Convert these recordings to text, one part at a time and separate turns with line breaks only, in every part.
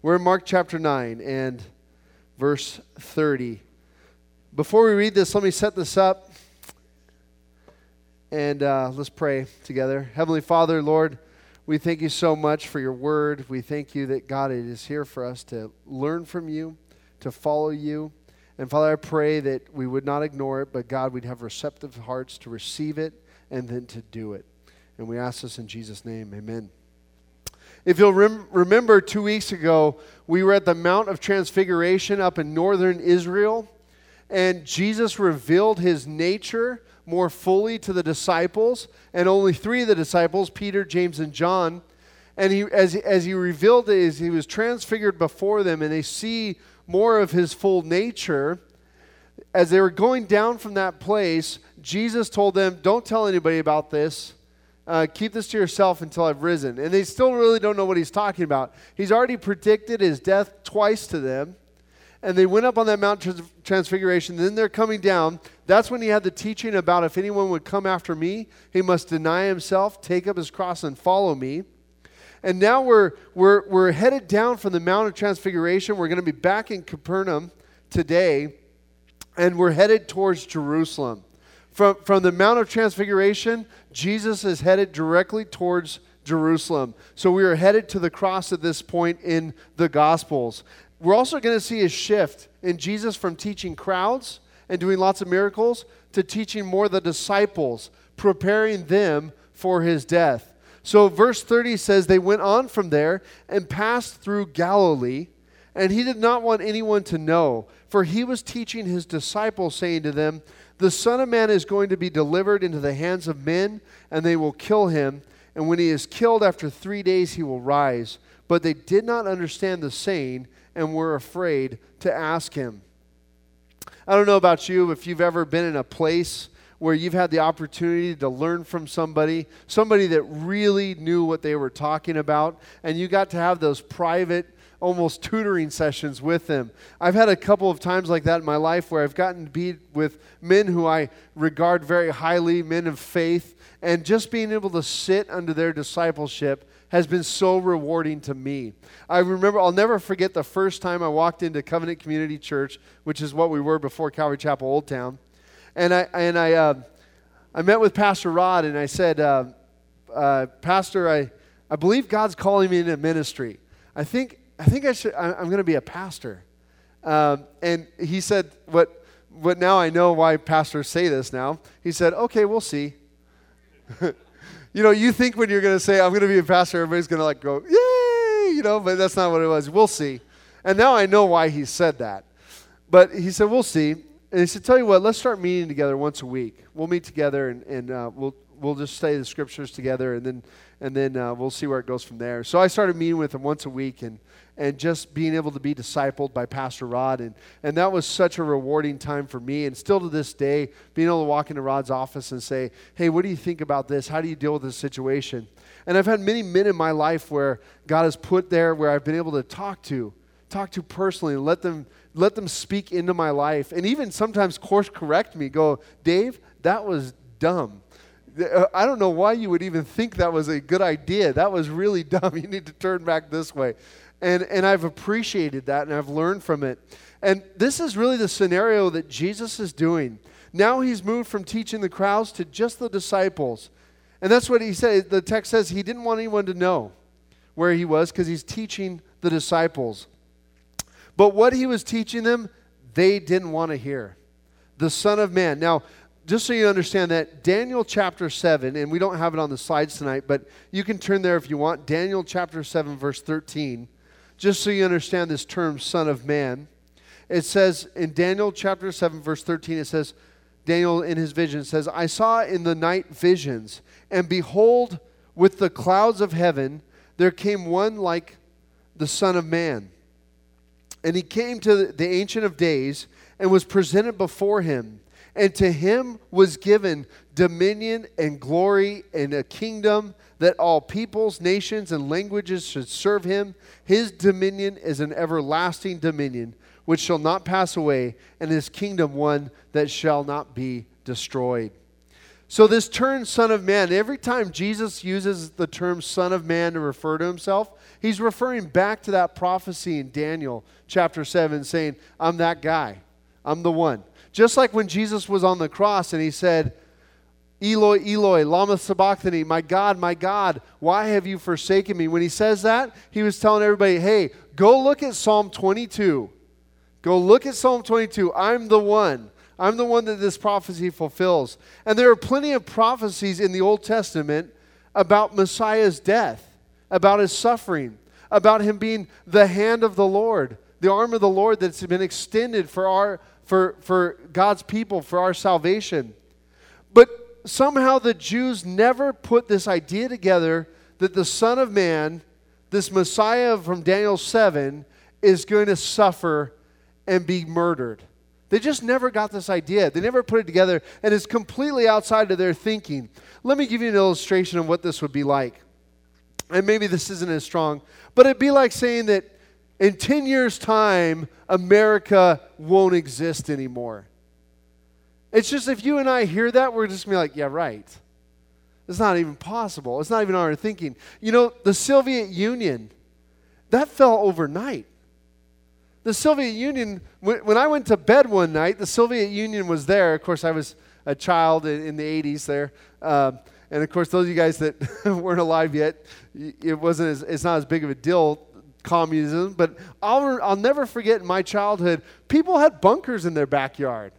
We're in Mark chapter 9 and verse 30. Before we read this, let me set this up and uh, let's pray together. Heavenly Father, Lord, we thank you so much for your word. We thank you that, God, it is here for us to learn from you, to follow you. And Father, I pray that we would not ignore it, but God, we'd have receptive hearts to receive it and then to do it. And we ask this in Jesus' name. Amen. If you'll rem- remember, two weeks ago, we were at the Mount of Transfiguration up in northern Israel, and Jesus revealed his nature more fully to the disciples, and only three of the disciples, Peter, James, and John. And he, as, as he revealed it, as he was transfigured before them, and they see more of his full nature. As they were going down from that place, Jesus told them, Don't tell anybody about this uh, keep this to yourself until I've risen. And they still really don't know what he's talking about. He's already predicted his death twice to them. And they went up on that Mount Transfiguration. Then they're coming down. That's when he had the teaching about if anyone would come after me, he must deny himself, take up his cross, and follow me. And now we're, we're, we're headed down from the Mount of Transfiguration. We're going to be back in Capernaum today, and we're headed towards Jerusalem. From, from the Mount of Transfiguration, Jesus is headed directly towards Jerusalem. So we are headed to the cross at this point in the Gospels. We're also going to see a shift in Jesus from teaching crowds and doing lots of miracles to teaching more the disciples, preparing them for his death. So, verse 30 says, They went on from there and passed through Galilee, and he did not want anyone to know, for he was teaching his disciples, saying to them, the Son of Man is going to be delivered into the hands of men, and they will kill him. And when he is killed after three days, he will rise. But they did not understand the saying and were afraid to ask him. I don't know about you, if you've ever been in a place where you've had the opportunity to learn from somebody, somebody that really knew what they were talking about, and you got to have those private almost tutoring sessions with them. I've had a couple of times like that in my life where I've gotten to be with men who I regard very highly, men of faith, and just being able to sit under their discipleship has been so rewarding to me. I remember, I'll never forget the first time I walked into Covenant Community Church, which is what we were before Calvary Chapel Old Town. And I, and I, uh, I met with Pastor Rod and I said, uh, uh, Pastor, I, I believe God's calling me into ministry. I think I think I should, I, am going to be a pastor. Um, and he said, what, what now I know why pastors say this now. He said, okay, we'll see. you know, you think when you're going to say, I'm going to be a pastor, everybody's going to like go, yay, you know, but that's not what it was. We'll see. And now I know why he said that. But he said, we'll see. And he said, tell you what, let's start meeting together once a week. We'll meet together and, and uh, we'll, we'll just study the scriptures together and then, and then uh, we'll see where it goes from there. So I started meeting with him once a week and, and just being able to be discipled by Pastor Rod. And, and that was such a rewarding time for me. And still to this day, being able to walk into Rod's office and say, hey, what do you think about this? How do you deal with this situation? And I've had many men in my life where God has put there where I've been able to talk to, talk to personally, and let them, let them speak into my life. And even sometimes course correct me, go, Dave, that was dumb. Uh, I don't know why you would even think that was a good idea. That was really dumb. You need to turn back this way. And, and I've appreciated that and I've learned from it. And this is really the scenario that Jesus is doing. Now he's moved from teaching the crowds to just the disciples. And that's what he said. The text says he didn't want anyone to know where he was because he's teaching the disciples. But what he was teaching them, they didn't want to hear. The Son of Man. Now, just so you understand that, Daniel chapter 7, and we don't have it on the slides tonight, but you can turn there if you want. Daniel chapter 7, verse 13 just so you understand this term, Son of Man, it says in Daniel chapter 7, verse 13, it says, Daniel in his vision says, I saw in the night visions, and behold, with the clouds of heaven, there came one like the Son of Man. And he came to the Ancient of Days and was presented before him. And to him was given dominion and glory and a kingdom that all peoples, nations, and languages should serve him. His dominion is an everlasting dominion which shall not pass away, and his kingdom one that shall not be destroyed. So, this term, Son of Man, every time Jesus uses the term Son of Man to refer to himself, he's referring back to that prophecy in Daniel chapter 7, saying, I'm that guy. I'm the one. Just like when Jesus was on the cross and he said, Eloi, Eloi, Lama Sabachthani, my God, my God, why have you forsaken me? When he says that, he was telling everybody, hey, go look at Psalm 22. Go look at Psalm 22. I'm the one. I'm the one that this prophecy fulfills. And there are plenty of prophecies in the Old Testament about Messiah's death, about his suffering, about him being the hand of the Lord, the arm of the Lord that's been extended for our for, for God's people, for our salvation. But somehow the Jews never put this idea together that the Son of Man, this Messiah from Daniel 7, is going to suffer and be murdered. They just never got this idea. They never put it together, and it's completely outside of their thinking. Let me give you an illustration of what this would be like. And maybe this isn't as strong, but it'd be like saying that in 10 years' time, America won't exist anymore. It's just if you and I hear that, we're just going to be like, yeah, right. It's not even possible. It's not even our thinking. You know, the Soviet Union, that fell overnight. The Soviet Union, when I went to bed one night, the Soviet Union was there. Of course, I was a child in the 80s there. Um, and of course, those of you guys that weren't alive yet, it wasn't as, it's not as big of a deal, communism. But I'll, I'll never forget in my childhood, people had bunkers in their backyard.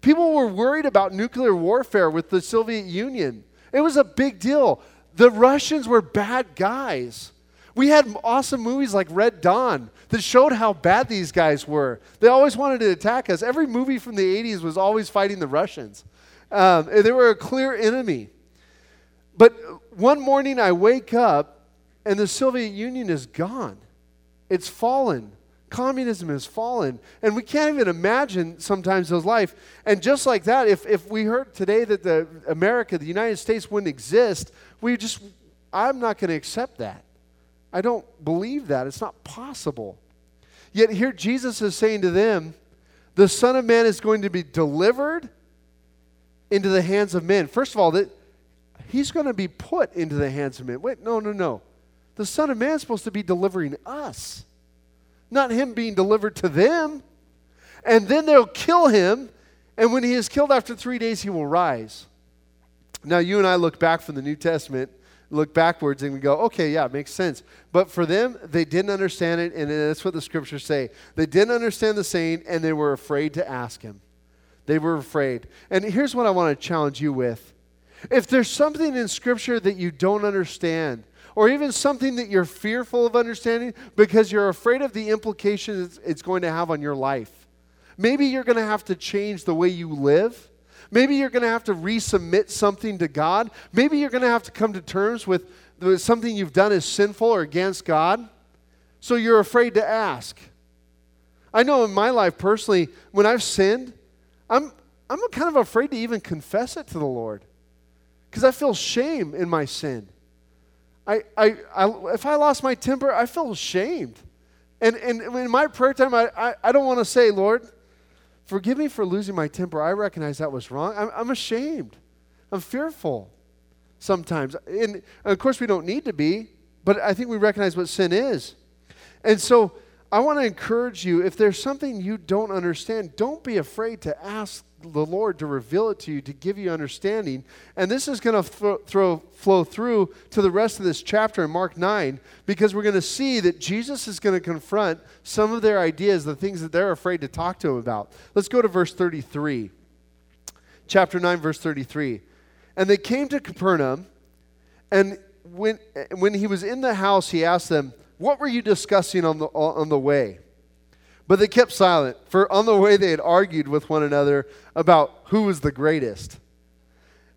People were worried about nuclear warfare with the Soviet Union. It was a big deal. The Russians were bad guys. We had awesome movies like Red Dawn that showed how bad these guys were. They always wanted to attack us. Every movie from the 80s was always fighting the Russians. Um, they were a clear enemy. But one morning I wake up and the Soviet Union is gone. It's fallen. Communism has fallen. And we can't even imagine sometimes those life. And just like that, if, if we heard today that the America, the United States wouldn't exist, we just, I'm not going to accept that. I don't believe that. It's not possible. Yet here Jesus is saying to them, the Son of Man is going to be delivered into the hands of men. First of all, that he's going to be put into the hands of men. Wait, no, no, no. The Son of Man is supposed to be delivering us, not him being delivered to them. And then they'll kill him, and when he is killed after three days, he will rise. Now, you and I look back from the New Testament look backwards and we go, okay, yeah, it makes sense. But for them, they didn't understand it, and that's what the scriptures say. They didn't understand the saying, and they were afraid to ask him. They were afraid. And here's what I want to challenge you with if there's something in scripture that you don't understand, or even something that you're fearful of understanding because you're afraid of the implications it's going to have on your life, maybe you're going to have to change the way you live Maybe you're going to have to resubmit something to God. Maybe you're going to have to come to terms with something you've done is sinful or against God. So you're afraid to ask. I know in my life personally, when I've sinned, I'm, I'm kind of afraid to even confess it to the Lord because I feel shame in my sin. I, I, I, if I lost my temper, I feel ashamed. And, and in my prayer time, I, I, I don't want to say, Lord, Forgive me for losing my temper. I recognize that was wrong. I'm, I'm ashamed. I'm fearful sometimes. And of course, we don't need to be, but I think we recognize what sin is. And so I want to encourage you if there's something you don't understand, don't be afraid to ask the Lord to reveal it to you, to give you understanding. And this is going to throw, flow through to the rest of this chapter in Mark 9 because we're going to see that Jesus is going to confront some of their ideas, the things that they're afraid to talk to him about. Let's go to verse 33. Chapter 9, verse 33. And they came to Capernaum, and when, when he was in the house, he asked them, What were you discussing on the, on the way? But they kept silent, for on the way they had argued with one another about who was the greatest.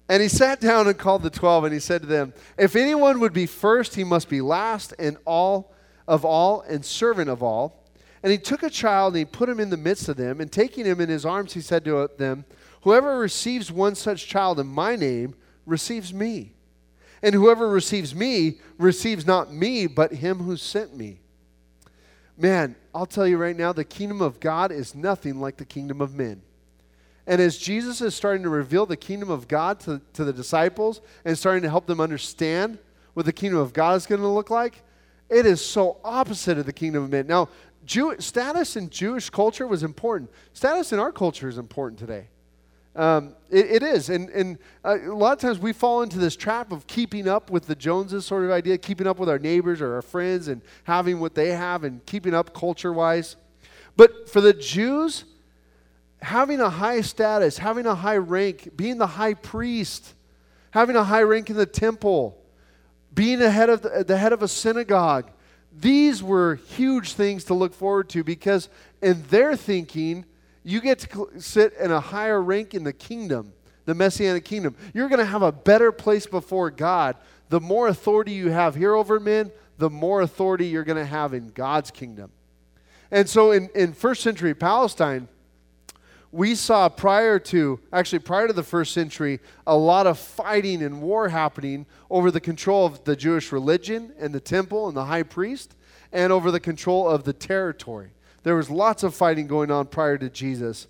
And he sat down and called the twelve, and he said to them, If anyone would be first, he must be last and all of all and servant of all. And he took a child and he put him in the midst of them, and taking him in his arms, he said to them, Whoever receives one such child in my name receives me. And whoever receives me receives not me, but him who sent me. Man, I'll tell you right now, the kingdom of God is nothing like the kingdom of men. And as Jesus is starting to reveal the kingdom of God to, to the disciples and starting to help them understand what the kingdom of God is going to look like, it is so opposite of the kingdom of men. Now, Jew, status in Jewish culture was important. Status in our culture is important today. Um, it, it is. And, and uh, a lot of times we fall into this trap of keeping up with the Joneses sort of idea, keeping up with our neighbors or our friends and having what they have and keeping up culture wise. But for the Jews, having a high status, having a high rank, being the high priest, having a high rank in the temple, being the head of, the, the head of a synagogue, these were huge things to look forward to because in their thinking, you get to sit in a higher rank in the kingdom, the messianic kingdom. You're going to have a better place before God. The more authority you have here over men, the more authority you're going to have in God's kingdom. And so in, in first century Palestine, we saw prior to, actually prior to the first century, a lot of fighting and war happening over the control of the Jewish religion and the temple and the high priest, and over the control of the territory. There was lots of fighting going on prior to Jesus.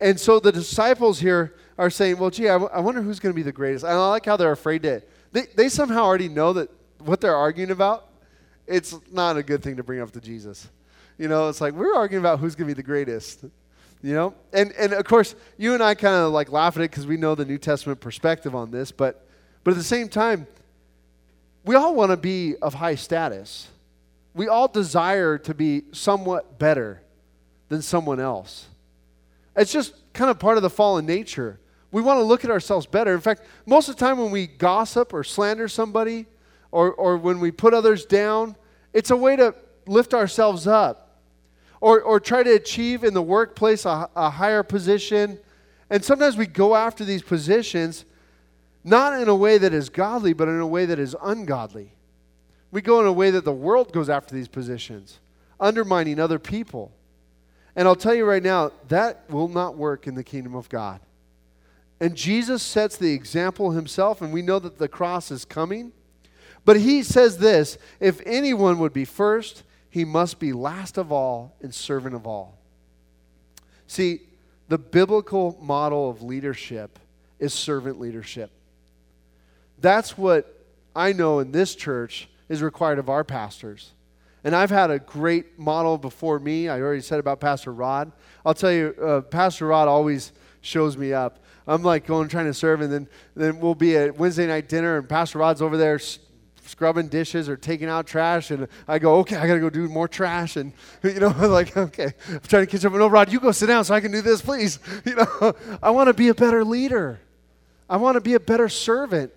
And so the disciples here are saying, well, gee, I, w- I wonder who's going to be the greatest. And I like how they're afraid to, they, they somehow already know that what they're arguing about, it's not a good thing to bring up to Jesus. You know, it's like, we're arguing about who's going to be the greatest. You know? And, and of course, you and I kind of like laugh at it because we know the New Testament perspective on this. But, but at the same time, we all want to be of high status we all desire to be somewhat better than someone else. It's just kind of part of the fallen nature. We want to look at ourselves better. In fact, most of the time when we gossip or slander somebody or, or when we put others down, it's a way to lift ourselves up or, or try to achieve in the workplace a, a higher position. And sometimes we go after these positions not in a way that is godly, but in a way that is ungodly. We go in a way that the world goes after these positions, undermining other people. And I'll tell you right now, that will not work in the kingdom of God. And Jesus sets the example himself, and we know that the cross is coming. But he says this if anyone would be first, he must be last of all and servant of all. See, the biblical model of leadership is servant leadership. That's what I know in this church is required of our pastors. And I've had a great model before me. I already said about Pastor Rod. I'll tell you, uh, Pastor Rod always shows me up. I'm like going trying to serve, and then then we'll be at Wednesday night dinner, and Pastor Rod's over there scrubbing dishes or taking out trash, and I go, okay, I gotta go do more trash, and you know, like okay, I'm trying to catch up. No, Rod, you go sit down so I can do this, please. You know, I want to be a better leader. I want to be a better servant.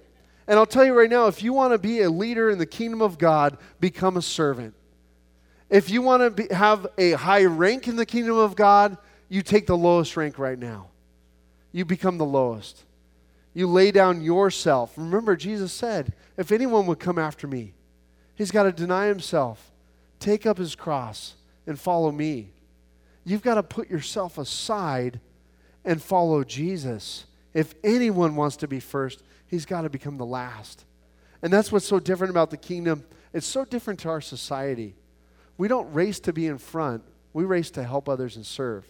And I'll tell you right now if you want to be a leader in the kingdom of God, become a servant. If you want to be, have a high rank in the kingdom of God, you take the lowest rank right now. You become the lowest. You lay down yourself. Remember, Jesus said, if anyone would come after me, he's got to deny himself, take up his cross, and follow me. You've got to put yourself aside and follow Jesus. If anyone wants to be first, he's got to become the last. And that's what's so different about the kingdom. It's so different to our society. We don't race to be in front, we race to help others and serve.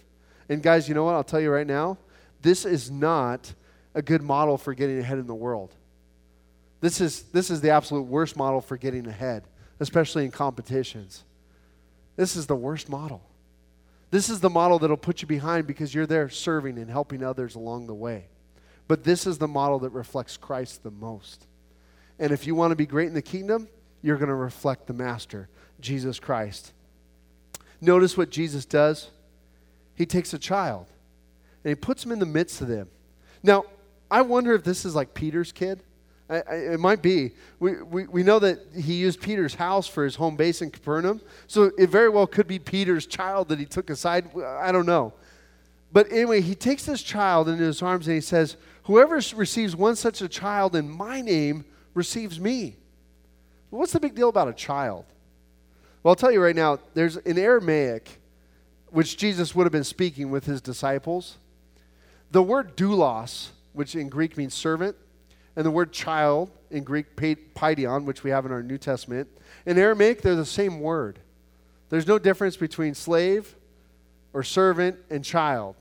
And guys, you know what? I'll tell you right now this is not a good model for getting ahead in the world. This is, this is the absolute worst model for getting ahead, especially in competitions. This is the worst model. This is the model that'll put you behind because you're there serving and helping others along the way. But this is the model that reflects Christ the most. And if you want to be great in the kingdom, you're going to reflect the Master, Jesus Christ. Notice what Jesus does. He takes a child and he puts him in the midst of them. Now, I wonder if this is like Peter's kid. I, I, it might be. We, we, we know that he used Peter's house for his home base in Capernaum. So it very well could be Peter's child that he took aside. I don't know. But anyway, he takes this child into his arms and he says, Whoever receives one such a child in my name receives me. What's the big deal about a child? Well, I'll tell you right now, there's in Aramaic, which Jesus would have been speaking with his disciples, the word doulos, which in Greek means servant, and the word child in Greek, paidion, which we have in our New Testament, in Aramaic, they're the same word. There's no difference between slave or servant and child.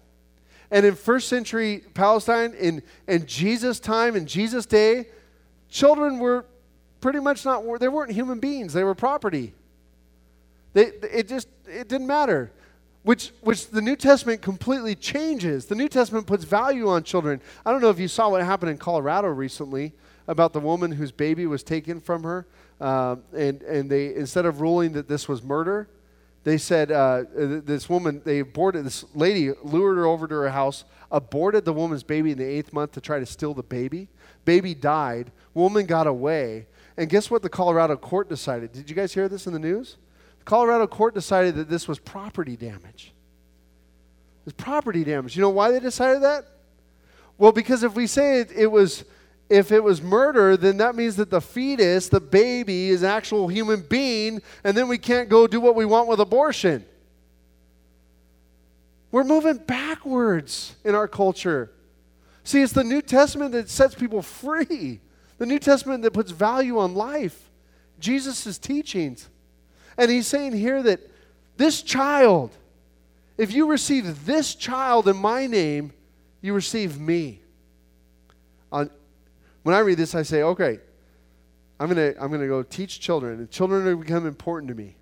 And in first century Palestine, in, in Jesus' time, in Jesus' day, children were pretty much not, they weren't human beings, they were property. They, it just, it didn't matter. Which, which the New Testament completely changes. The New Testament puts value on children. I don't know if you saw what happened in Colorado recently about the woman whose baby was taken from her. Um, and, and they, instead of ruling that this was murder, they said uh, this woman, they aborted, this lady lured her over to her house, aborted the woman's baby in the eighth month to try to steal the baby. Baby died. Woman got away. And guess what the Colorado court decided? Did you guys hear this in the news? The Colorado court decided that this was property damage. It's property damage. You know why they decided that? Well, because if we say it, it was if it was murder, then that means that the fetus, the baby, is an actual human being, and then we can't go do what we want with abortion. We're moving backwards in our culture. See, it's the New Testament that sets people free, the New Testament that puts value on life, Jesus' teachings. And he's saying here that this child, if you receive this child in my name, you receive me. On when I read this, I say, okay, I'm going to I'm to go teach children, and children are become important to me.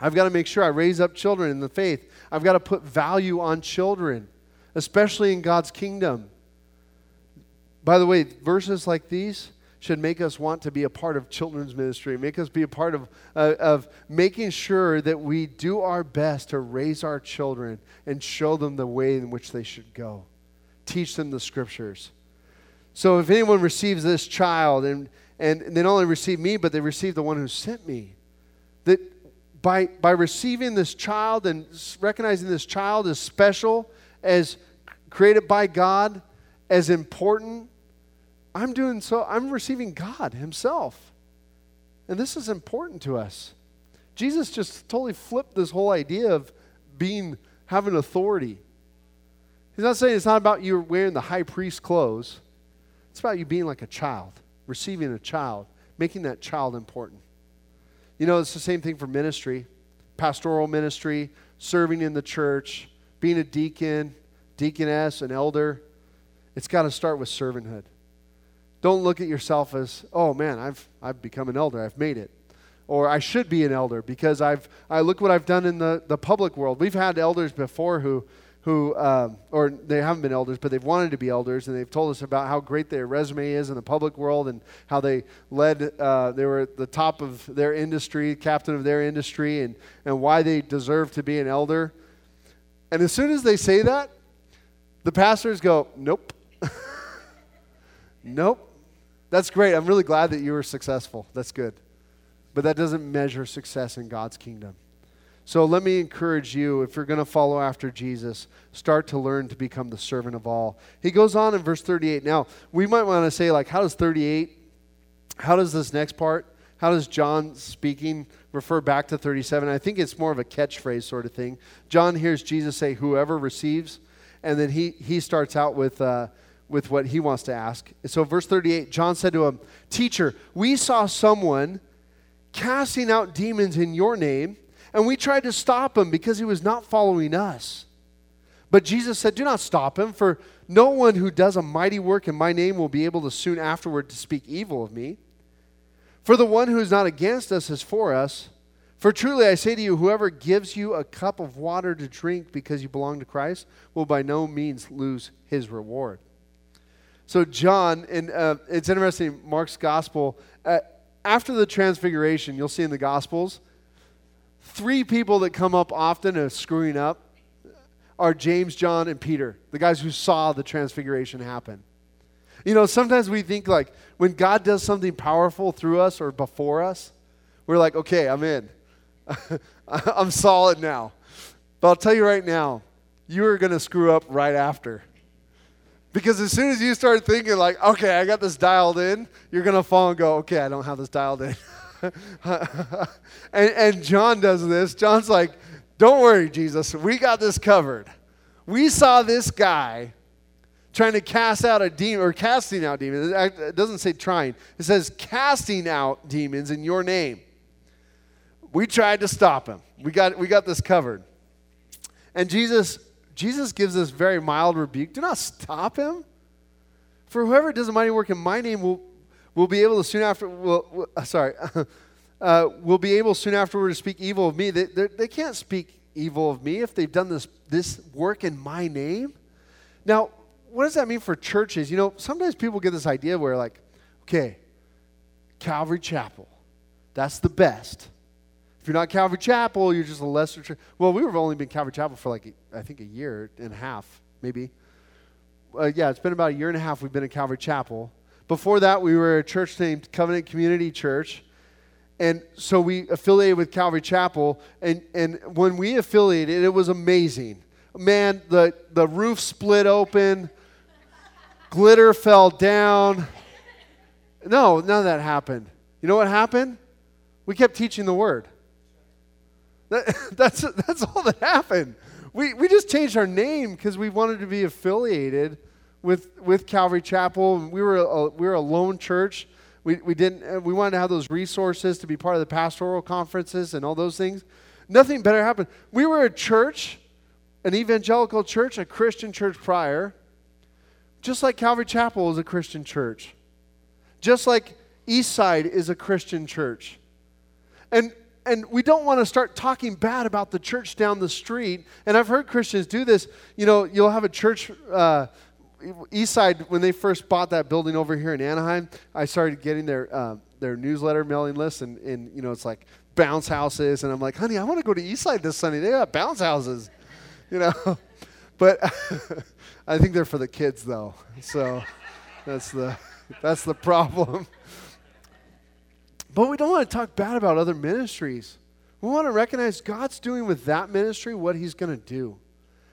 I've got to make sure I raise up children in the faith. I've got to put value on children, especially in God's kingdom. By the way, verses like these should make us want to be a part of children's ministry, make us be a part of, uh, of making sure that we do our best to raise our children and show them the way in which they should go. Teach them the scriptures. So if anyone receives this child, and, and they not only receive me, but they receive the one who sent me, that by, by receiving this child and recognizing this child as special, as created by God, as important, I'm doing so, I'm receiving God Himself. And this is important to us. Jesus just totally flipped this whole idea of being, having authority. He's not saying it's not about you wearing the high priest clothes. It's about you being like a child, receiving a child, making that child important. You know, it's the same thing for ministry, pastoral ministry, serving in the church, being a deacon, deaconess, an elder. It's got to start with servanthood. Don't look at yourself as, oh man, I've, I've become an elder, I've made it. Or I should be an elder because I've, I look what I've done in the, the public world. We've had elders before who who, um, or they haven't been elders, but they've wanted to be elders, and they've told us about how great their resume is in the public world and how they led, uh, they were at the top of their industry, captain of their industry, and, and why they deserve to be an elder. And as soon as they say that, the pastors go, Nope. nope. That's great. I'm really glad that you were successful. That's good. But that doesn't measure success in God's kingdom. So let me encourage you, if you're going to follow after Jesus, start to learn to become the servant of all. He goes on in verse 38. Now, we might want to say, like, how does 38, how does this next part, how does John speaking refer back to 37? I think it's more of a catchphrase sort of thing. John hears Jesus say, whoever receives, and then he, he starts out with, uh, with what he wants to ask. So, verse 38, John said to him, Teacher, we saw someone casting out demons in your name and we tried to stop him because he was not following us. But Jesus said, Do not stop him, for no one who does a mighty work in my name will be able to soon afterward to speak evil of me. For the one who is not against us is for us. For truly I say to you, whoever gives you a cup of water to drink because you belong to Christ will by no means lose his reward. So, John, and uh, it's interesting, Mark's gospel, uh, after the transfiguration, you'll see in the gospels, three people that come up often as screwing up are James, John, and Peter, the guys who saw the transfiguration happen. You know, sometimes we think like when God does something powerful through us or before us, we're like, okay, I'm in. I'm solid now. But I'll tell you right now, you are going to screw up right after. Because as soon as you start thinking, like, okay, I got this dialed in, you're going to fall and go, okay, I don't have this dialed in. and, and John does this. John's like, Don't worry, Jesus, we got this covered. We saw this guy trying to cast out a demon or casting out demons. It doesn't say trying, it says casting out demons in your name. We tried to stop him. We got, we got this covered. And Jesus, Jesus gives this very mild rebuke. Do not stop him. For whoever does a mighty work in my name will, will be able to soon after, will, will uh, sorry, uh, will be able soon afterward to speak evil of me. They, they can't speak evil of me if they've done this, this work in my name. Now, what does that mean for churches? You know, sometimes people get this idea where, like, okay, Calvary Chapel, that's the best. If you're not Calvary Chapel, you're just a lesser church. Well, we've only been Calvary Chapel for like, I think, a year and a half, maybe. Uh, yeah, it's been about a year and a half we've been at Calvary Chapel. Before that, we were a church named Covenant Community Church. And so we affiliated with Calvary Chapel. And, and when we affiliated, it was amazing. Man, the, the roof split open, glitter fell down. No, none of that happened. You know what happened? We kept teaching the word. That, that's, that's all that happened. We, we just changed our name because we wanted to be affiliated with, with Calvary Chapel. We were a, we were a lone church. We, we, didn't, uh, we wanted to have those resources to be part of the pastoral conferences and all those things. Nothing better happened. We were a church, an evangelical church, a Christian church prior, just like Calvary Chapel is a Christian church, just like Eastside is a Christian church. And and we don't want to start talking bad about the church down the street. And I've heard Christians do this. You know, you'll have a church, uh, Eastside, when they first bought that building over here in Anaheim, I started getting their, uh, their newsletter mailing list, and, and, you know, it's like bounce houses. And I'm like, honey, I want to go to Eastside this Sunday. They got bounce houses, you know. but I think they're for the kids, though. So that's the, that's the problem. But we don't want to talk bad about other ministries. We want to recognize God's doing with that ministry what He's going to do.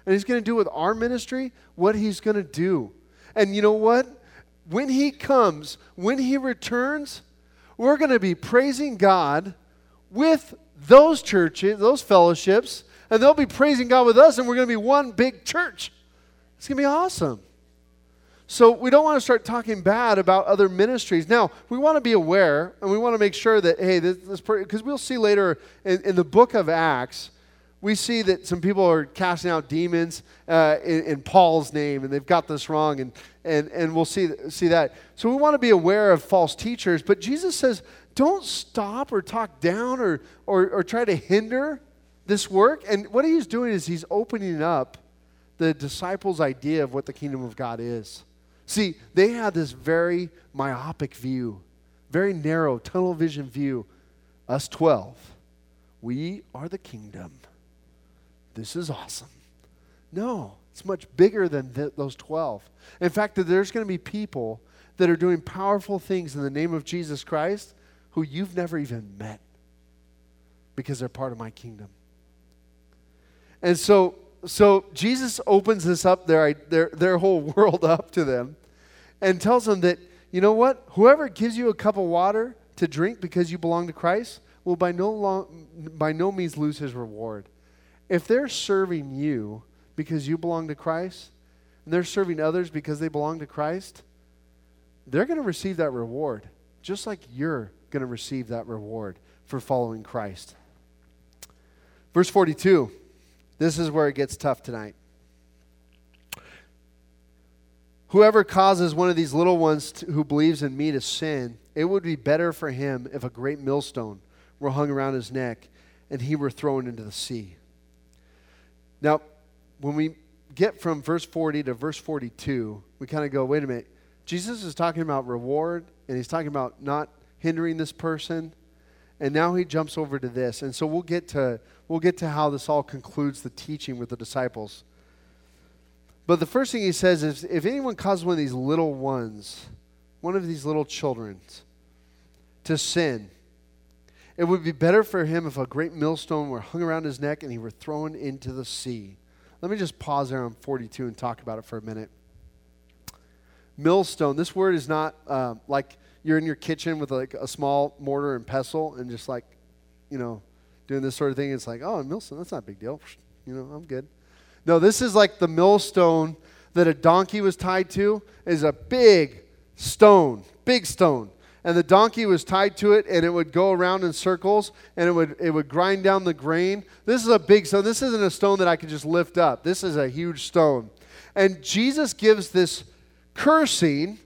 And He's going to do with our ministry what He's going to do. And you know what? When He comes, when He returns, we're going to be praising God with those churches, those fellowships, and they'll be praising God with us, and we're going to be one big church. It's going to be awesome. So we don't want to start talking bad about other ministries. Now, we want to be aware and we want to make sure that, hey, this, because we'll see later in, in, the book of Acts, we see that some people are casting out demons uh, in, in, Paul's name and they've got this wrong, and, and, and we'll see, see that. So we want to be aware of false teachers, but Jesus says, don't stop or talk down or, or, or try to hinder this work. And what he's doing is he's opening up the disciples' idea of what the kingdom of God is. See, they had this very myopic view, very narrow, tunnel vision view. Us 12, we are the kingdom. This is awesome. No, it's much bigger than th- those 12. In fact, there's going to be people that are doing powerful things in the name of Jesus Christ who you've never even met because they're part of my kingdom. And so so Jesus opens this up, their, their, their whole world up to them, and tells them that, you know what? Whoever gives you a cup of water to drink because you belong to Christ will by no, long, by no means lose his reward. If they're serving you because you belong to Christ, and they're serving others because they belong to Christ, they're going to receive that reward, just like you're going to receive that reward for following Christ. Verse 42. This is where it gets tough tonight. Whoever causes one of these little ones to, who believes in me to sin, it would be better for him if a great millstone were hung around his neck and he were thrown into the sea. Now, when we get from verse 40 to verse 42, we kind of go, wait a minute. Jesus is talking about reward and he's talking about not hindering this person. And now he jumps over to this. And so we'll get to we'll get to how this all concludes the teaching with the disciples. But the first thing he says is if anyone causes one of these little ones, one of these little children, to sin, it would be better for him if a great millstone were hung around his neck and he were thrown into the sea. Let me just pause there on 42 and talk about it for a minute. Millstone, this word is not uh, like you're in your kitchen with like a small mortar and pestle and just like, you know, doing this sort of thing. It's like, oh, millstone, that's not a big deal. You know, I'm good. No, this is like the millstone that a donkey was tied to is a big stone, big stone. And the donkey was tied to it and it would go around in circles and it would it would grind down the grain. This is a big stone. This isn't a stone that i could just lift up. This is a huge stone. And jesus gives this cursing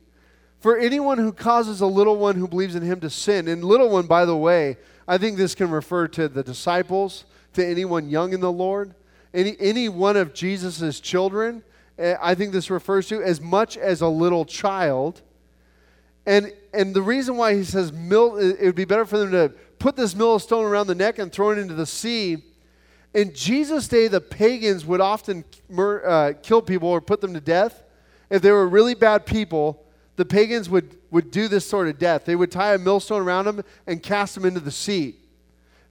for anyone who causes a little one who believes in him to sin. And little one by the way i think this can refer to the disciples to anyone young in the lord. Any, any one of jesus's children eh, i think this refers to as much as a little child and, and the reason why he says mill, it would be better for them to put this millstone around the neck and throw it into the sea. In Jesus' day, the pagans would often uh, kill people or put them to death. If they were really bad people, the pagans would, would do this sort of death. They would tie a millstone around them and cast them into the sea.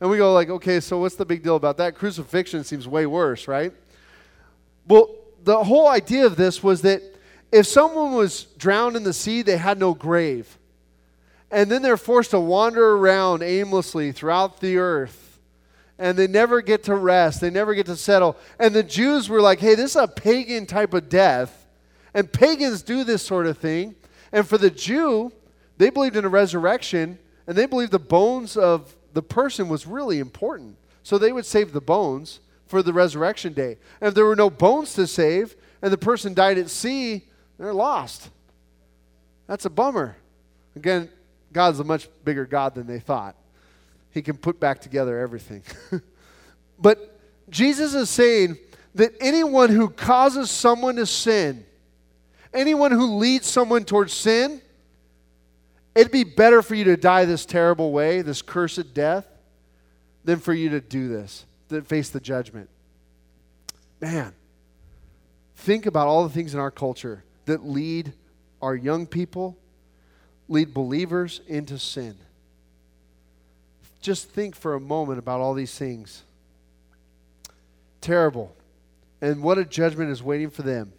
And we go like, okay, so what's the big deal about that? Crucifixion seems way worse, right? Well, the whole idea of this was that if someone was drowned in the sea, they had no grave. And then they're forced to wander around aimlessly throughout the earth. And they never get to rest. They never get to settle. And the Jews were like, hey, this is a pagan type of death. And pagans do this sort of thing. And for the Jew, they believed in a resurrection. And they believed the bones of the person was really important. So they would save the bones for the resurrection day. And if there were no bones to save, and the person died at sea, they're lost. That's a bummer. Again, God's a much bigger God than they thought. He can put back together everything. but Jesus is saying that anyone who causes someone to sin, anyone who leads someone towards sin, it'd be better for you to die this terrible way, this cursed death, than for you to do this, to face the judgment. Man, think about all the things in our culture that lead our young people, lead believers into sin. Just think for a moment about all these things. Terrible. And what a judgment is waiting for them.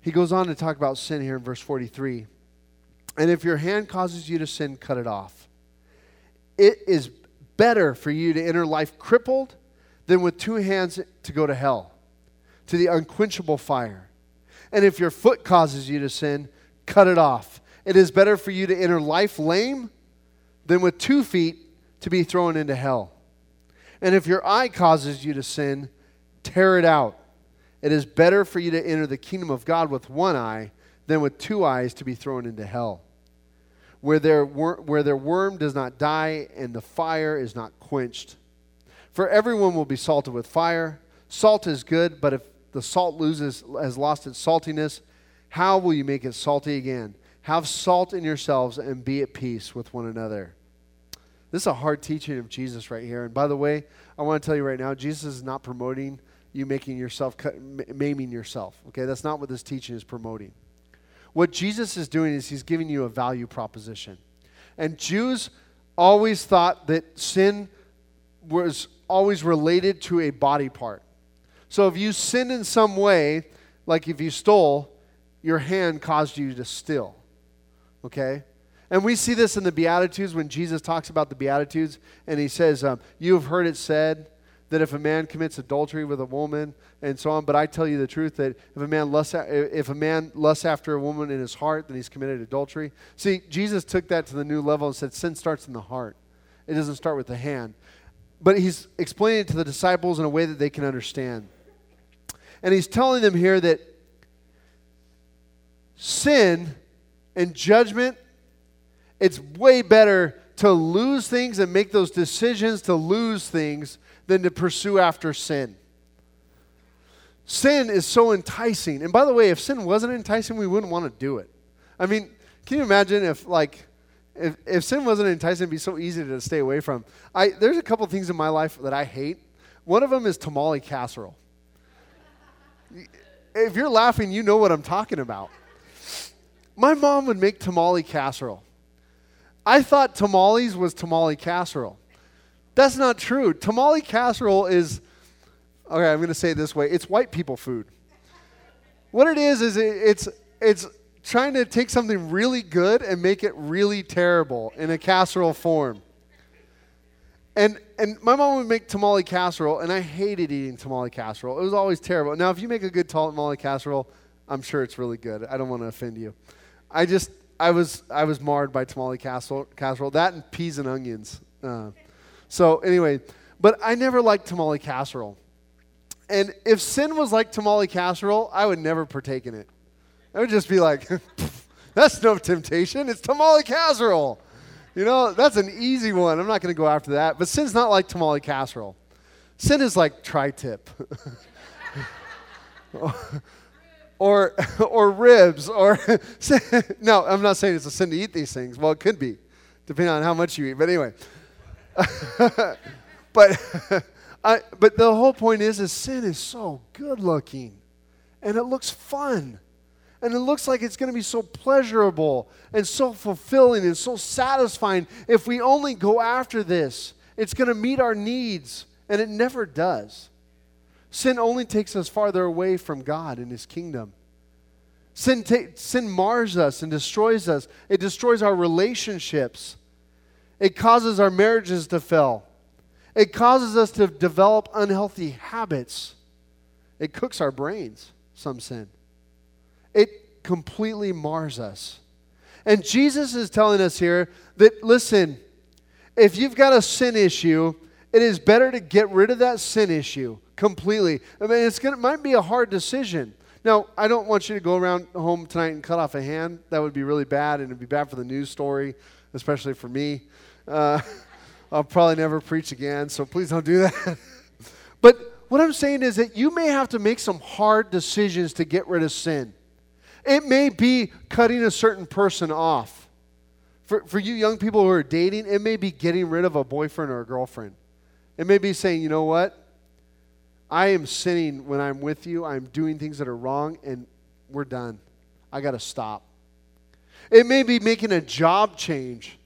He goes on to talk about sin here in verse 43. And if your hand causes you to sin, cut it off. It is better for you to enter life crippled than with two hands to go to hell, to the unquenchable fire. And if your foot causes you to sin, cut it off. It is better for you to enter life lame than with two feet to be thrown into hell. And if your eye causes you to sin, tear it out. It is better for you to enter the kingdom of God with one eye than with two eyes to be thrown into hell, where their, wor- where their worm does not die and the fire is not quenched. For everyone will be salted with fire. Salt is good, but if the salt loses has lost its saltiness, how will you make it salty again? Have salt in yourselves and be at peace with one another. This is a hard teaching of Jesus right here. And by the way, I want to tell you right now, Jesus is not promoting you making yourself, maiming yourself. Okay, that's not what this teaching is promoting. What Jesus is doing is he's giving you a value proposition. And Jews always thought that sin was always related to a body part. So if you sin in some way, like if you stole, your hand caused you to steal. Okay? And we see this in the Beatitudes when Jesus talks about the Beatitudes, and he says, um, You have heard it said that if a man commits adultery with a woman, and so on, but I tell you the truth that if a man lusts, if a man lusts after a woman in his heart, then he's committed adultery. See, Jesus took that to the new level and said, Sin starts in the heart, it doesn't start with the hand. But he's explaining it to the disciples in a way that they can understand. And he's telling them here that sin and judgment, it's way better to lose things and make those decisions to lose things than to pursue after sin. Sin is so enticing. And by the way, if sin wasn't enticing, we wouldn't want to do it. I mean, can you imagine if like if, if sin wasn't enticing, it'd be so easy to stay away from. I there's a couple things in my life that I hate. One of them is tamale casserole. If you're laughing, you know what I'm talking about. My mom would make tamale casserole. I thought tamales was tamale casserole. That's not true. Tamale casserole is, okay, I'm going to say it this way it's white people food. What it is, is it, it's, it's trying to take something really good and make it really terrible in a casserole form. And and my mom would make tamale casserole, and I hated eating tamale casserole. It was always terrible. Now, if you make a good tamale casserole, I'm sure it's really good. I don't want to offend you. I just I was I was marred by tamale casserole, that and peas and onions. Uh, so anyway, but I never liked tamale casserole. And if sin was like tamale casserole, I would never partake in it. I would just be like, that's no temptation. It's tamale casserole. You know, that's an easy one. I'm not going to go after that. But sin's not like tamale casserole. Sin is like tri-tip. or, or ribs. Or no, I'm not saying it's a sin to eat these things. Well, it could be, depending on how much you eat. But anyway. but, I, but the whole point is, is sin is so good looking. And it looks fun. And it looks like it's going to be so pleasurable and so fulfilling and so satisfying if we only go after this. It's going to meet our needs, and it never does. Sin only takes us farther away from God and His kingdom. Sin, ta- sin mars us and destroys us, it destroys our relationships, it causes our marriages to fail, it causes us to develop unhealthy habits, it cooks our brains, some sin it completely mars us. And Jesus is telling us here that, listen, if you've got a sin issue, it is better to get rid of that sin issue completely. I mean, it's gonna, it might be a hard decision. Now, I don't want you to go around home tonight and cut off a hand. That would be really bad, and it'd be bad for the news story, especially for me. Uh, I'll probably never preach again, so please don't do that. but what I'm saying is that you may have to make some hard decisions to get rid of sin. It may be cutting a certain person off. For, for you young people who are dating, it may be getting rid of a boyfriend or a girlfriend. It may be saying, you know what? I am sinning when I'm with you. I'm doing things that are wrong, and we're done. I got to stop. It may be making a job change.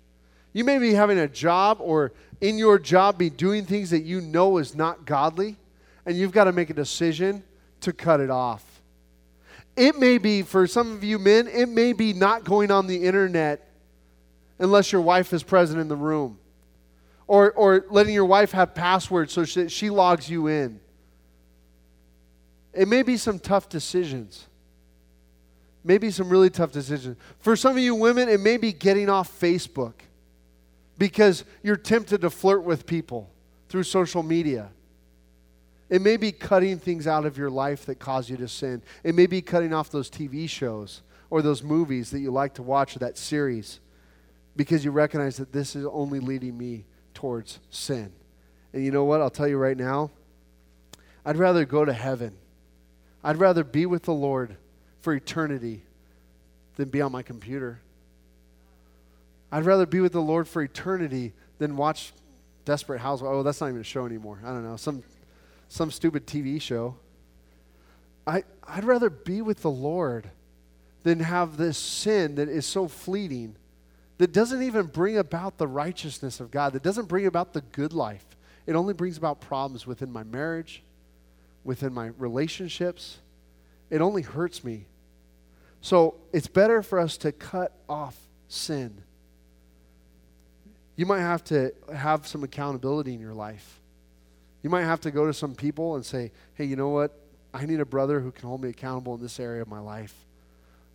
You may be having a job or in your job be doing things that you know is not godly, and you've got to make a decision to cut it off. It may be, for some of you men, it may be not going on the internet unless your wife is present in the room. Or, or letting your wife have passwords so she, she logs you in. It may be some tough decisions. Maybe some really tough decisions. For some of you women, it may be getting off Facebook because you're tempted to flirt with people through social media. It may be cutting things out of your life that cause you to sin. It may be cutting off those TV shows or those movies that you like to watch or that series because you recognize that this is only leading me towards sin. And you know what? I'll tell you right now, I'd rather go to heaven. I'd rather be with the Lord for eternity than be on my computer. I'd rather be with the Lord for eternity than watch Desperate Housewives. Oh, that's not even a show anymore. I don't know. Some some stupid TV show. I, I'd rather be with the Lord than have this sin that is so fleeting, that doesn't even bring about the righteousness of God, that doesn't bring about the good life. It only brings about problems within my marriage, within my relationships. It only hurts me. So it's better for us to cut off sin. You might have to have some accountability in your life. You might have to go to some people and say, hey, you know what? I need a brother who can hold me accountable in this area of my life.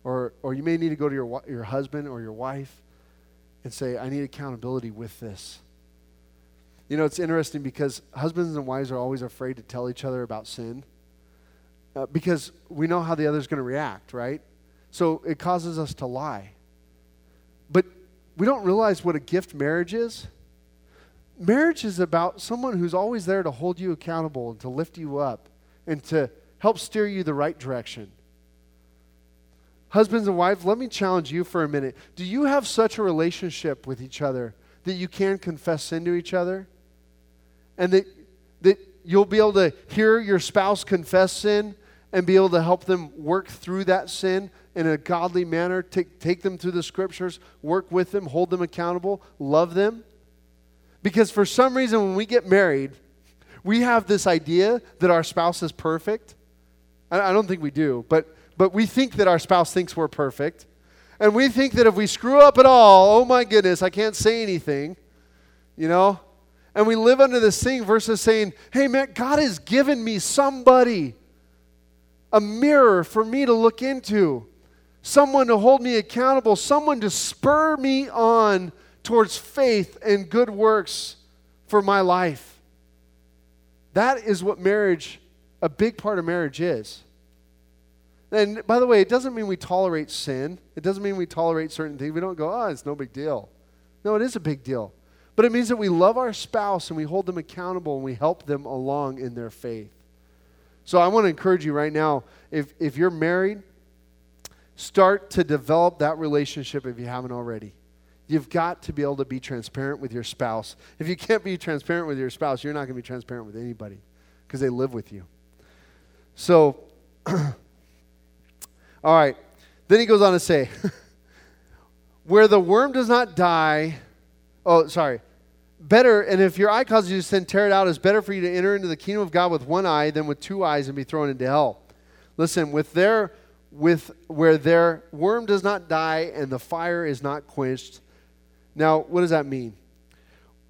Or, or you may need to go to your, your husband or your wife and say, I need accountability with this. You know, it's interesting because husbands and wives are always afraid to tell each other about sin uh, because we know how the other's going to react, right? So it causes us to lie. But we don't realize what a gift marriage is marriage is about someone who's always there to hold you accountable and to lift you up and to help steer you the right direction. Husbands and wives, let me challenge you for a minute. Do you have such a relationship with each other that you can confess sin to each other? And that, that you'll be able to hear your spouse confess sin and be able to help them work through that sin in a godly manner, take, take them through the scriptures, work with them, hold them accountable, love them? Because for some reason, when we get married, we have this idea that our spouse is perfect. I don't think we do, but, but we think that our spouse thinks we're perfect. And we think that if we screw up at all, oh my goodness, I can't say anything, you know? And we live under this thing versus saying, hey man, God has given me somebody, a mirror for me to look into, someone to hold me accountable, someone to spur me on towards faith and good works for my life. That is what marriage, a big part of marriage is. And by the way, it doesn't mean we tolerate sin. It doesn't mean we tolerate certain things. We don't go, oh, it's no big deal. No, it is a big deal. But it means that we love our spouse and we hold them accountable and we help them along in their faith. So I want to encourage you right now if, if you're married, start to develop that relationship if you haven't already. You've got to be able to be transparent with your spouse. If you can't be transparent with your spouse, you're not going to be transparent with anybody because they live with you. So, All right. Then he goes on to say, where the worm does not die, oh, sorry. Better, and if your eye causes you to sin, tear it out. It's better for you to enter into the kingdom of God with one eye than with two eyes and be thrown into hell. Listen, with their with where their worm does not die and the fire is not quenched. Now, what does that mean?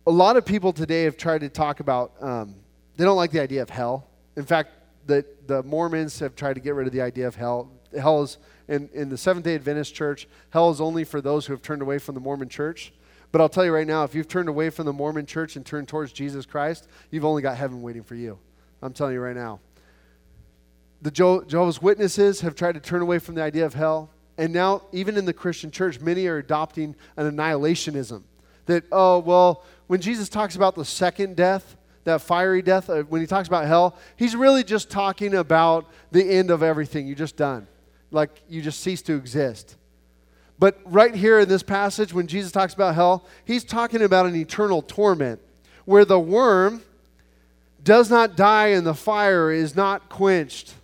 A lot of people today have tried to talk about. Um, they don't like the idea of hell. In fact, the the Mormons have tried to get rid of the idea of hell hell is in, in the Seventh day Adventist church, hell is only for those who have turned away from the Mormon church. But I'll tell you right now, if you've turned away from the Mormon church and turned towards Jesus Christ, you've only got heaven waiting for you. I'm telling you right now. The Jehovah's Witnesses have tried to turn away from the idea of hell. And now, even in the Christian church, many are adopting an annihilationism. That, oh, well, when Jesus talks about the second death, that fiery death, uh, when he talks about hell, he's really just talking about the end of everything you just done like you just cease to exist. But right here in this passage, when Jesus talks about hell, he's talking about an eternal torment where the worm does not die and the fire is not quenched,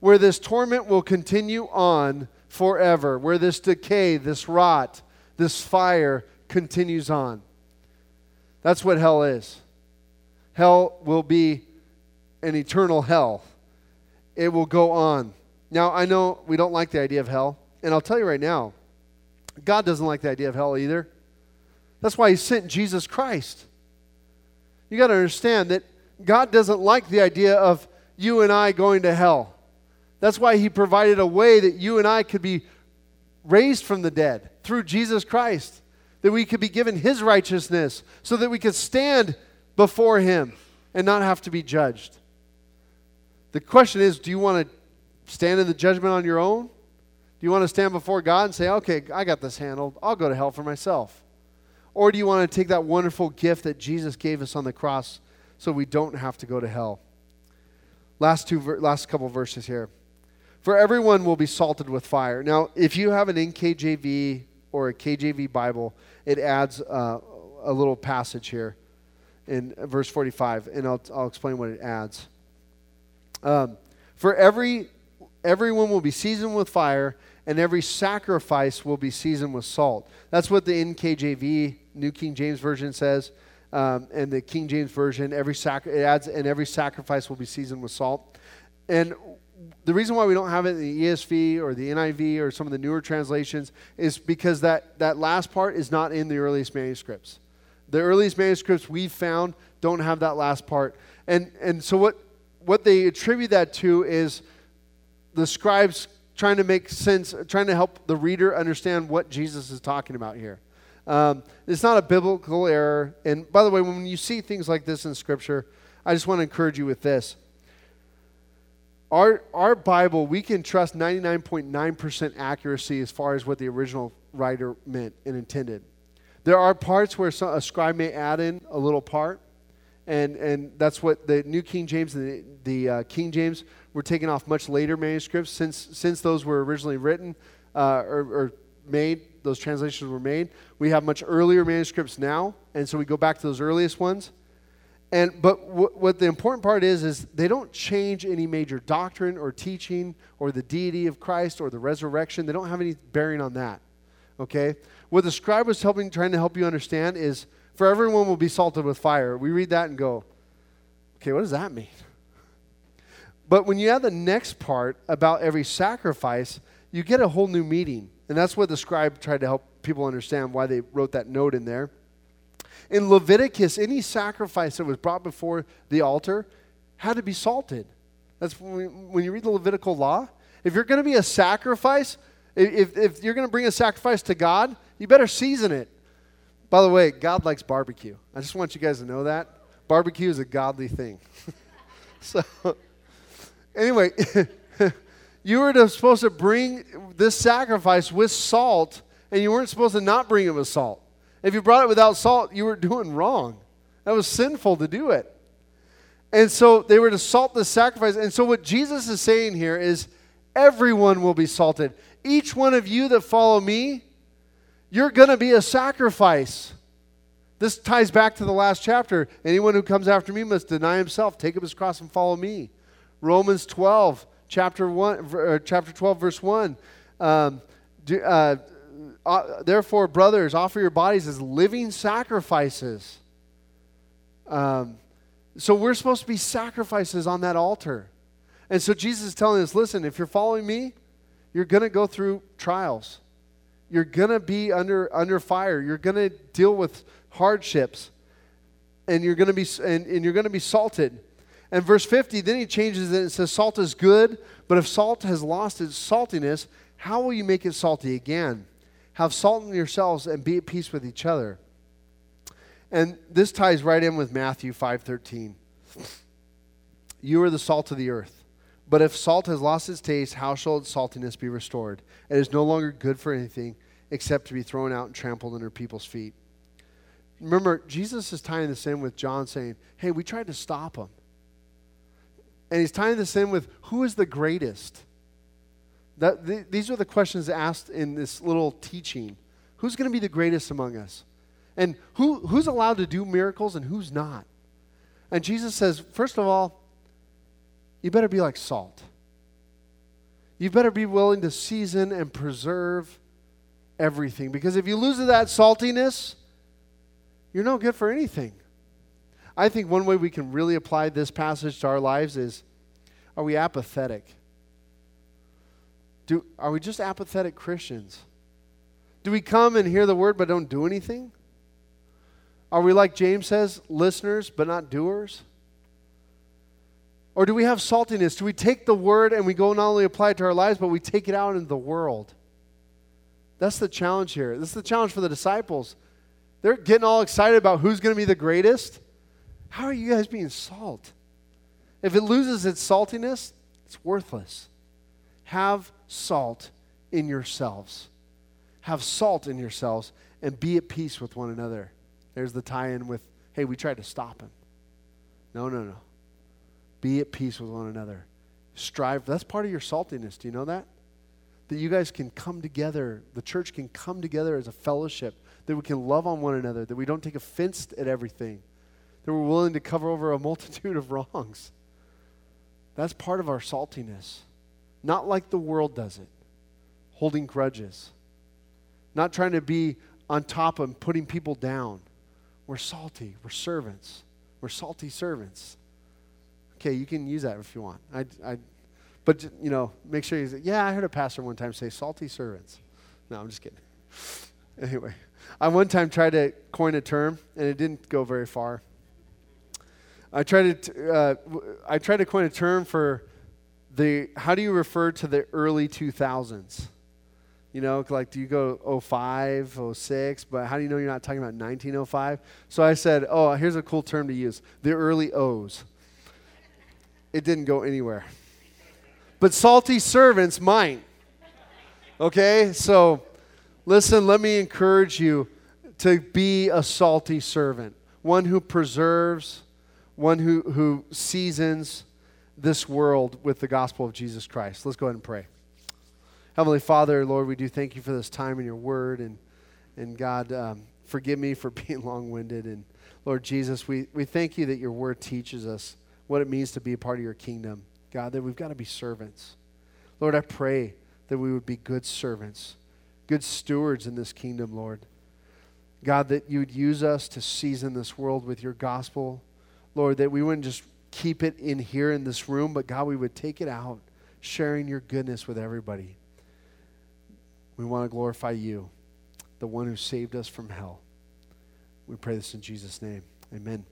where this torment will continue on forever, where this decay, this rot, this fire continues on. That's what hell is. Hell will be an eternal hell, it will go on. Now, I know we don't like the idea of hell, and I'll tell you right now, God doesn't like the idea of hell either. That's why He sent Jesus Christ. You got to understand that God doesn't like the idea of you and I going to hell. That's why He provided a way that you and I could be raised from the dead through Jesus Christ, that we could be given His righteousness so that we could stand before Him and not have to be judged. The question is do you want to stand in the judgment on your own? Do you want to stand before God and say, okay, I got this handled. I'll go to hell for myself? Or do you want to take that wonderful gift that Jesus gave us on the cross so we don't have to go to hell? Last two, last couple verses here. For everyone will be salted with fire. Now, if you have an NKJV or a KJV Bible, it adds uh, a little passage here in verse 45, and I'll, I'll explain what it adds. Um, for every everyone will be seasoned with fire, and every sacrifice will be seasoned with salt. That's what the NKJV, New King James Version says. Um, and the King James Version, every sac- it adds, and every sacrifice will be seasoned with salt. And the reason why we don't have it in the ESV or the NIV or some of the newer translations is because that, that last part is not in the earliest manuscripts. The earliest manuscripts we've found don't have that last part. And, and so what, what they attribute that to is the scribes trying to make sense, trying to help the reader understand what Jesus is talking about here. Um, it's not a biblical error. And by the way, when you see things like this in Scripture, I just want to encourage you with this. Our, our Bible, we can trust 99.9% accuracy as far as what the original writer meant and intended. There are parts where a scribe may add in a little part, and, and that's what the New King James and the, the uh, King James were taken off much later manuscripts since, since those were originally written uh, or, or made, those translations were made. We have much earlier manuscripts now, and so we go back to those earliest ones. And but w- what the important part is is they don't change any major doctrine or teaching or the deity of Christ or the resurrection. They don't have any bearing on that. Okay? What the scribe was helping trying to help you understand is for everyone will be salted with fire. We read that and go, okay, what does that mean? But when you add the next part about every sacrifice, you get a whole new meaning. And that's what the scribe tried to help people understand why they wrote that note in there. In Leviticus, any sacrifice that was brought before the altar had to be salted. That's when, you read the Levitical law. If you're going to be a sacrifice, If, if you're going to bring a sacrifice to God, you better season it. By the way, God likes barbecue. I just want you guys to know that. Barbecue is a godly thing. so, anyway, you were to, supposed to bring this sacrifice with salt, and you weren't supposed to not bring it with salt. If you brought it without salt, you were doing wrong. That was sinful to do it. And so they were to salt the sacrifice. And so what Jesus is saying here is everyone will be salted. Each one of you that follow me, you're going to be a sacrifice. This ties back to the last chapter. Anyone who comes after me must deny himself, take up his cross, and follow me. Romans 12, chapter, one, chapter 12, verse 1. Um, do, uh, uh, therefore, brothers, offer your bodies as living sacrifices. Um, so we're supposed to be sacrifices on that altar. And so Jesus is telling us listen, if you're following me, you're going to go through trials. You're going to be under, under fire. You're going to deal with hardships. And you're going to be and, and you're going to be salted. And verse 50, then he changes it and says, Salt is good, but if salt has lost its saltiness, how will you make it salty again? Have salt in yourselves and be at peace with each other. And this ties right in with Matthew 5:13. You are the salt of the earth. But if salt has lost its taste, how shall its saltiness be restored? It is no longer good for anything except to be thrown out and trampled under people's feet. Remember, Jesus is tying this in with John saying, Hey, we tried to stop him. And he's tying this in with who is the greatest? That, th- these are the questions asked in this little teaching. Who's going to be the greatest among us? And who, who's allowed to do miracles and who's not? And Jesus says, first of all, you better be like salt. You better be willing to season and preserve everything. Because if you lose that saltiness, you're no good for anything. I think one way we can really apply this passage to our lives is are we apathetic? Do, are we just apathetic Christians? Do we come and hear the word but don't do anything? Are we like James says, listeners but not doers? Or do we have saltiness? Do we take the word and we go not only apply it to our lives, but we take it out into the world? That's the challenge here. This is the challenge for the disciples. They're getting all excited about who's going to be the greatest. How are you guys being salt? If it loses its saltiness, it's worthless. Have salt in yourselves. Have salt in yourselves and be at peace with one another. There's the tie in with, hey, we tried to stop him. No, no, no. Be at peace with one another. Strive. That's part of your saltiness. Do you know that? That you guys can come together, the church can come together as a fellowship, that we can love on one another, that we don't take offense at everything, that we're willing to cover over a multitude of wrongs. That's part of our saltiness. Not like the world does it, holding grudges, not trying to be on top of putting people down. We're salty. We're servants. We're salty servants. Okay, you can use that if you want. I, I, but, you know, make sure you say, yeah, I heard a pastor one time say salty servants. No, I'm just kidding. Anyway, I one time tried to coin a term, and it didn't go very far. I tried to, uh, I tried to coin a term for the, how do you refer to the early 2000s? You know, like, do you go 05, 06? But how do you know you're not talking about 1905? So I said, oh, here's a cool term to use the early O's. It didn't go anywhere. But salty servants might. Okay? So listen, let me encourage you to be a salty servant, one who preserves, one who, who seasons this world with the gospel of Jesus Christ. Let's go ahead and pray. Heavenly Father, Lord, we do thank you for this time in your word. And, and God, um, forgive me for being long winded. And Lord Jesus, we, we thank you that your word teaches us what it means to be a part of your kingdom. God, that we've got to be servants. Lord, I pray that we would be good servants, good stewards in this kingdom, Lord. God, that you would use us to season this world with your gospel. Lord, that we wouldn't just keep it in here in this room, but God, we would take it out, sharing your goodness with everybody. We want to glorify you, the one who saved us from hell. We pray this in Jesus' name. Amen.